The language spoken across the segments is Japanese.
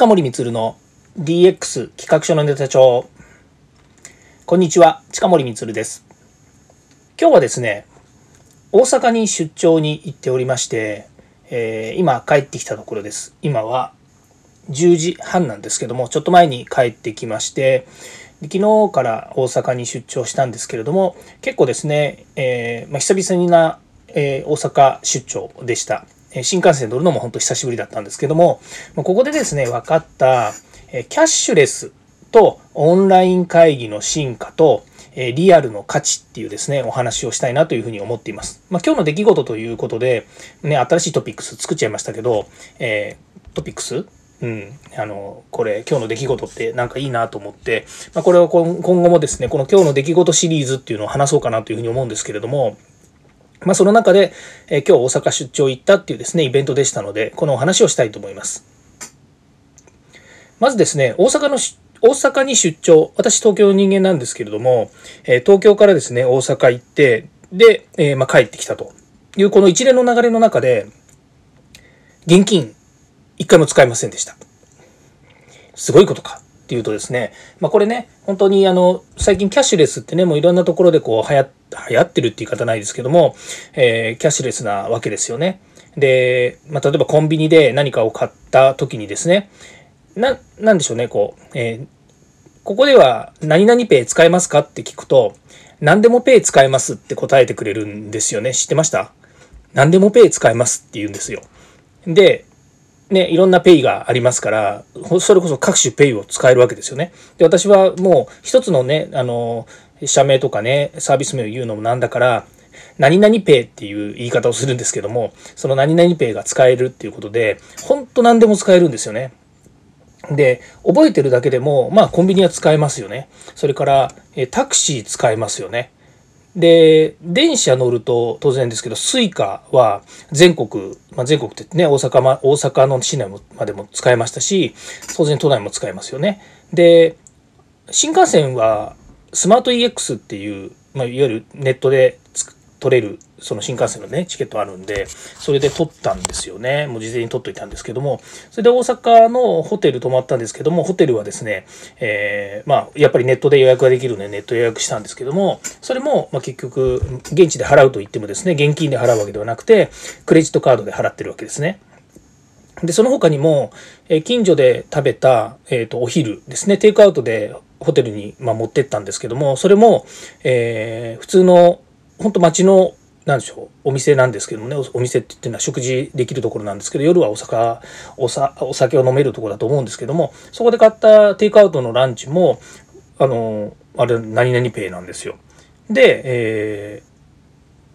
近森光の DX 企画書のネタ帳。こんにちは、近森光です。今日はですね、大阪に出張に行っておりまして、えー、今帰ってきたところです。今は10時半なんですけども、ちょっと前に帰ってきまして、昨日から大阪に出張したんですけれども、結構ですね、えー、まあ、久々にな、えー、大阪出張でした。新幹線乗るのも本当久しぶりだったんですけども、ここでですね、分かった、キャッシュレスとオンライン会議の進化と、リアルの価値っていうですね、お話をしたいなというふうに思っています。まあ、今日の出来事ということで、ね、新しいトピックス作っちゃいましたけど、えー、トピックス？うん、あの、これ、今日の出来事ってなんかいいなと思って、まあ、これを今後もですね、この今日の出来事シリーズっていうのを話そうかなというふうに思うんですけれども、まあ、その中で、えー、今日大阪出張行ったっていうですね、イベントでしたので、このお話をしたいと思います。まずですね、大阪の大阪に出張、私東京の人間なんですけれども、えー、東京からですね、大阪行って、で、えー、まあ、帰ってきたというこの一連の流れの中で、現金一回も使いませんでした。すごいことか。っていうとですね、まあ、これね、本当にあの、最近キャッシュレスってね、もういろんなところでこう流行っ流行ってるって言い方ないですけども、えー、キャッシュレスなわけですよね。で、まあ、例えばコンビニで何かを買った時にですね、な、なんでしょうね、こう、えー、ここでは何々ペイ使えますかって聞くと、何でもペイ使えますって答えてくれるんですよね。知ってました？何でもペイ使えますって言うんですよ。で、ね、いろんなペイがありますから、それこそ各種ペイを使えるわけですよね。で、私はもう一つのね、あの、社名とかね、サービス名を言うのもなんだから、何々ペイっていう言い方をするんですけども、その何々ペイが使えるっていうことで、ほんと何でも使えるんですよね。で、覚えてるだけでも、まあコンビニは使えますよね。それから、えタクシー使えますよね。で、電車乗ると当然ですけど、スイカは全国、まあ、全国ってね、大阪ま、大阪の市内までも使えましたし、当然都内も使えますよね。で、新幹線はスマート EX っていう、まあ、いわゆるネットで取れるその新幹線のねチケットあるんでそれで取ったんですよね。もう事前に取っといたんですけども。それで大阪のホテル泊まったんですけどもホテルはですね、えー、まあやっぱりネットで予約ができるのでネット予約したんですけどもそれも、まあ、結局現地で払うと言ってもですね現金で払うわけではなくてクレジットカードで払ってるわけですね。で、その他にも、え近所で食べた、えっ、ー、と、お昼ですね、テイクアウトでホテルに、まあ、持ってったんですけども、それも、えー、普通の本当町のなんでしょうお店なんですけどもねお店って言ってるのは食事できるところなんですけど夜はお酒おさお酒を飲めるところだと思うんですけどもそこで買ったテイクアウトのランチもあのあれ何々ペイなんですよ。で、え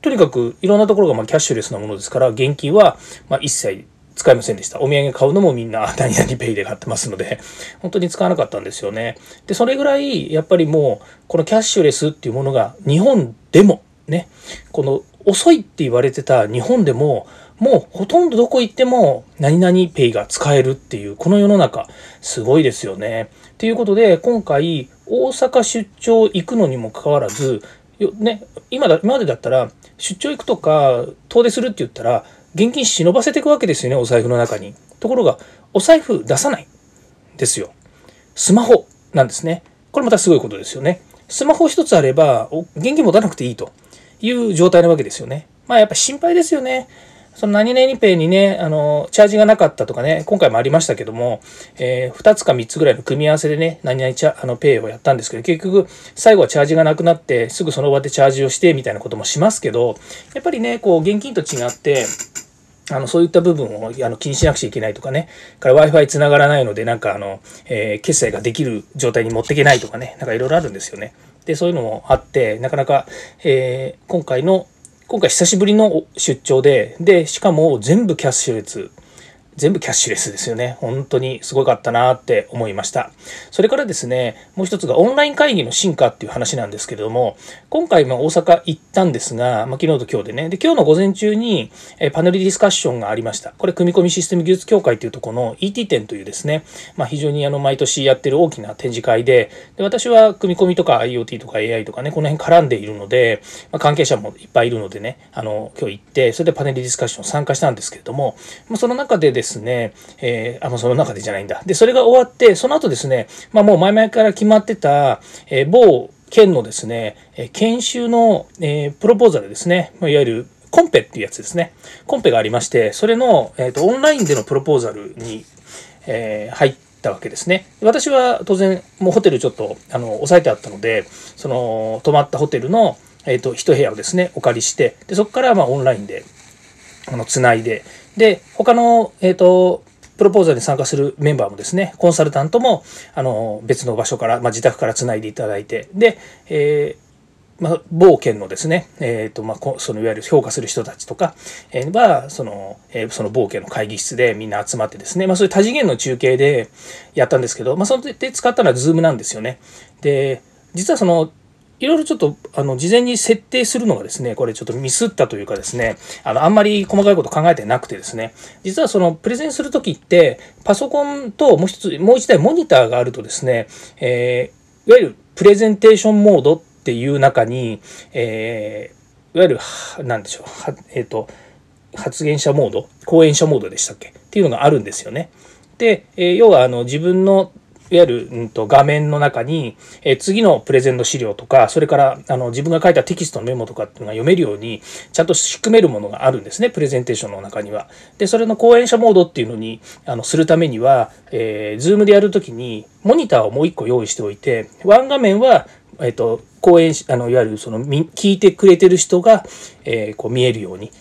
ー、とにかくいろんなところがまキャッシュレスなものですから現金はま一切使いませんでした。お土産買うのもみんな 何々ペイで買ってますので、本当に使わなかったんですよね。で、それぐらい、やっぱりもう、このキャッシュレスっていうものが日本でもね、この遅いって言われてた日本でも、もうほとんどどこ行っても何々ペイが使えるっていう、この世の中、すごいですよね。ということで、今回、大阪出張行くのにもかかわらず、ね、今だ、今までだったら、出張行くとか、遠出するって言ったら、現金忍ばせていくわけですよね、お財布の中に。ところが、お財布出さない。ですよ。スマホなんですね。これまたすごいことですよね。スマホ一つあれば、現金持たなくていいと。いう状態なわけですよね。まあやっぱ心配ですよね。その何々ペイにね、あの、チャージがなかったとかね、今回もありましたけども、えー、2つか3つぐらいの組み合わせでね、何々チャあのペイをやったんですけど、結局、最後はチャージがなくなって、すぐその場でチャージをしてみたいなこともしますけど、やっぱりね、こう、現金と違って、あの、そういった部分をあの気にしなくちゃいけないとかね、から Wi-Fi 繋がらないので、なんかあの、えー、決済ができる状態に持っていけないとかね、なんかいろいろあるんですよね。で、そういうのもあって、なかなか、えー、今回の、今回久しぶりの出張で、で、しかも全部キャッシュレス。全部キャッシュレスですよね。本当にすごかったなって思いました。それからですね、もう一つがオンライン会議の進化っていう話なんですけれども、今回も大阪行ったんですが、まあ、昨日と今日でね、で、今日の午前中にえパネルディスカッションがありました。これ、組み込みシステム技術協会というとこの ET 展というですね、まあ、非常にあの毎年やってる大きな展示会で、で私は組み込みとか IoT とか AI とかね、この辺絡んでいるので、まあ、関係者もいっぱいいるのでね、あの、今日行って、それでパネルディスカッション参加したんですけれども、まあ、その中でですねですね、えー、あ、もうその中でじゃないんだ。で、それが終わって、その後ですね、まあもう前々から決まってた、えー、某県のですね、え研修の、えー、プロポーザルですね、いわゆるコンペっていうやつですね。コンペがありまして、それの、えーと、オンラインでのプロポーザルに、え、入ったわけですね。私は当然、もうホテルちょっとあの押さえてあったので、その泊まったホテルの、えーと、一部屋をですね、お借りして、でそこからまあオンラインであのつないで、で、他の、えっ、ー、と、プロポーザルに参加するメンバーもですね、コンサルタントも、あの、別の場所から、まあ、自宅からつないでいただいて、で、えー、まあ、某県のですね、えーとまあ、そのいわゆる評価する人たちとかはその,、えー、その某県の会議室でみんな集まってですね、まあ、そういう多次元の中継でやったんですけど、まあ、それで使ったのは Zoom なんですよね。で実はそのいろいろちょっと、あの、事前に設定するのがですね、これちょっとミスったというかですね、あの、あんまり細かいこと考えてなくてですね、実はその、プレゼンするときって、パソコンともう一つ、もう一台モニターがあるとですね、えー、いわゆるプレゼンテーションモードっていう中に、えー、いわゆる、なんでしょう、えっ、ー、と、発言者モード、講演者モードでしたっけ？っていうのがあるんですよね。で、え、要はあの自分のいわゆる、うん、と画面の中に、え次のプレゼンの資料とか、それからあの自分が書いたテキストのメモとかっていうのが読めるように、ちゃんと仕組めるものがあるんですね、プレゼンテーションの中には。で、それの講演者モードっていうのにあのするためには、えー、Zoom でやるときに、モニターをもう一個用意しておいて、ワン画面は、えっ、と、講演あのいわゆるその聞いてくれてる人が、えー、こう見えるように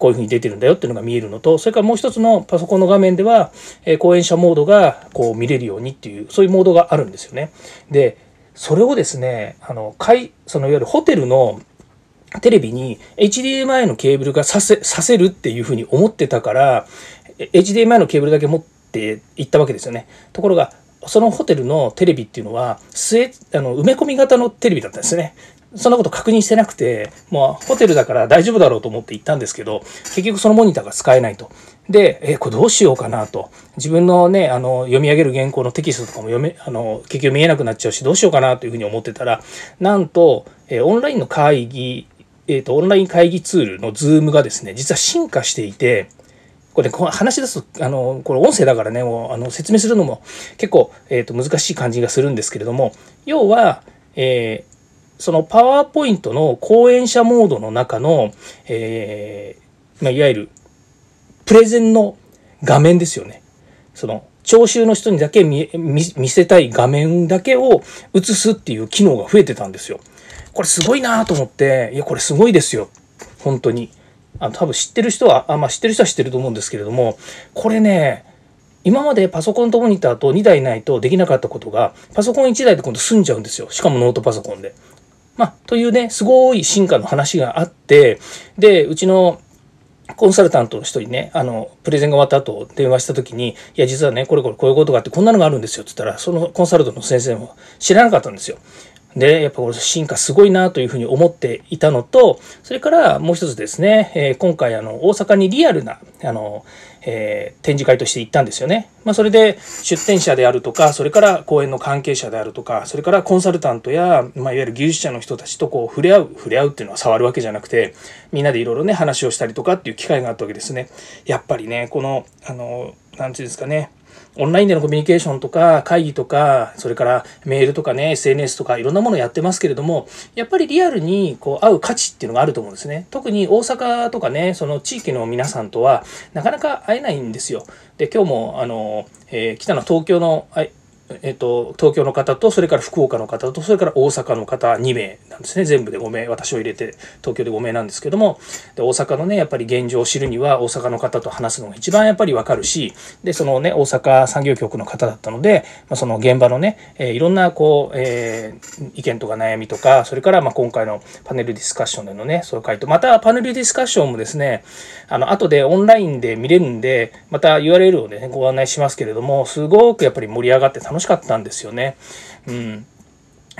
こういうふうに出てるんだよっていうのが見えるのと、それからもう一つのパソコンの画面では、え講演者モードがこう見れるようにっていう、そういうモードがあるんですよね。で、それをですね、あの、会そのいわゆるホテルのテレビに HDMI のケーブルがさせ、させるっていうふうに思ってたから、HDMI のケーブルだけ持って行ったわけですよね。ところが、そのホテルのテレビっていうのは、据え、あの、埋め込み型のテレビだったんですね。そんなこと確認してなくて、もうホテルだから大丈夫だろうと思って行ったんですけど、結局そのモニターが使えないと。で、え、これどうしようかなと。自分のね、あの、読み上げる原稿のテキストとかも読め、あの、結局見えなくなっちゃうし、どうしようかなというふうに思ってたら、なんと、えオンラインの会議、えっ、ー、と、オンライン会議ツールの Zoom がですね、実は進化していて、これ、ね、話し出すと、あの、これ音声だからね、もう、あの、説明するのも結構、えっ、ー、と、難しい感じがするんですけれども、要は、えーそのパワーポイントの講演者モードの中の、えー、まあ、いわゆるプレゼンの画面ですよね。その聴衆の人にだけ見せたい画面だけを映すっていう機能が増えてたんですよ。これすごいなと思って、いや、これすごいですよ。本当に。あの、多分知ってる人は、あ、まあ知ってる人は知ってると思うんですけれども、これね、今までパソコンとモニターと2台ないとできなかったことが、パソコン1台で今度済んじゃうんですよ。しかもノートパソコンで。まあ、というね、すごい進化の話があって、で、うちのコンサルタントの人にね、あの、プレゼンが終わった後電話した時に、いや、実はね、これこれこういうことがあって、こんなのがあるんですよって言ったら、そのコンサルトの先生も知らなかったんですよ。で、やっぱこれ進化すごいなというふうに思っていたのと、それからもう一つですね、えー、今回あの大阪にリアルなあの、えー、展示会として行ったんですよね。まあ、それで出展者であるとか、それから講演の関係者であるとか、それからコンサルタントや、まあ、いわゆる技術者の人たちとこう触れ合う、触れ合うっていうのは触るわけじゃなくて、みんなでいろいろね、話をしたりとかっていう機会があったわけですね。やっぱりね、この、あの、なんていうんですかね、オンラインでのコミュニケーションとか会議とかそれからメールとかね SNS とかいろんなものやってますけれどもやっぱりリアルにこう会う価値っていうのがあると思うんですね。特に大阪とかねその地域の皆さんとはなかなか会えないんですよ。で今日もあの、えー、来たの東京のえっと、東京の方と、それから福岡の方と、それから大阪の方2名なんですね。全部で5名、私を入れて東京で5名なんですけども、で大阪のね、やっぱり現状を知るには大阪の方と話すのが一番やっぱりわかるし、で、そのね、大阪産業局の方だったので、まあ、その現場のね、えー、いろんなこう、えー、意見とか悩みとか、それからまあ今回のパネルディスカッションでのね、そういう回答、またパネルディスカッションもですね、あの、後でオンラインで見れるんで、また URL をね、ご案内しますけれども、すごくやっぱり盛り上がって楽ししかったんですよね。うん。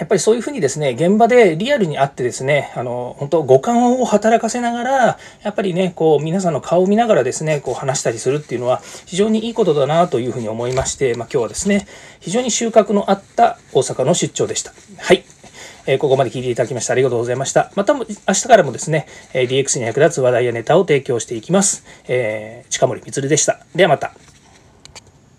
やっぱりそういうふうにですね、現場でリアルに会ってですね、あの、本当五感を働かせながら、やっぱりね、こう、皆さんの顔を見ながらですね、こう話したりするっていうのは非常にいいことだなというふうに思いまして、まあ今日はですね、非常に収穫のあった大阪の出張でした。はい。えここまで聞いていただきましてありがとうございました。またも、明日からもですね、え DX に役立つ話題やネタを提供していきます。えー、近森光でした。ではまた。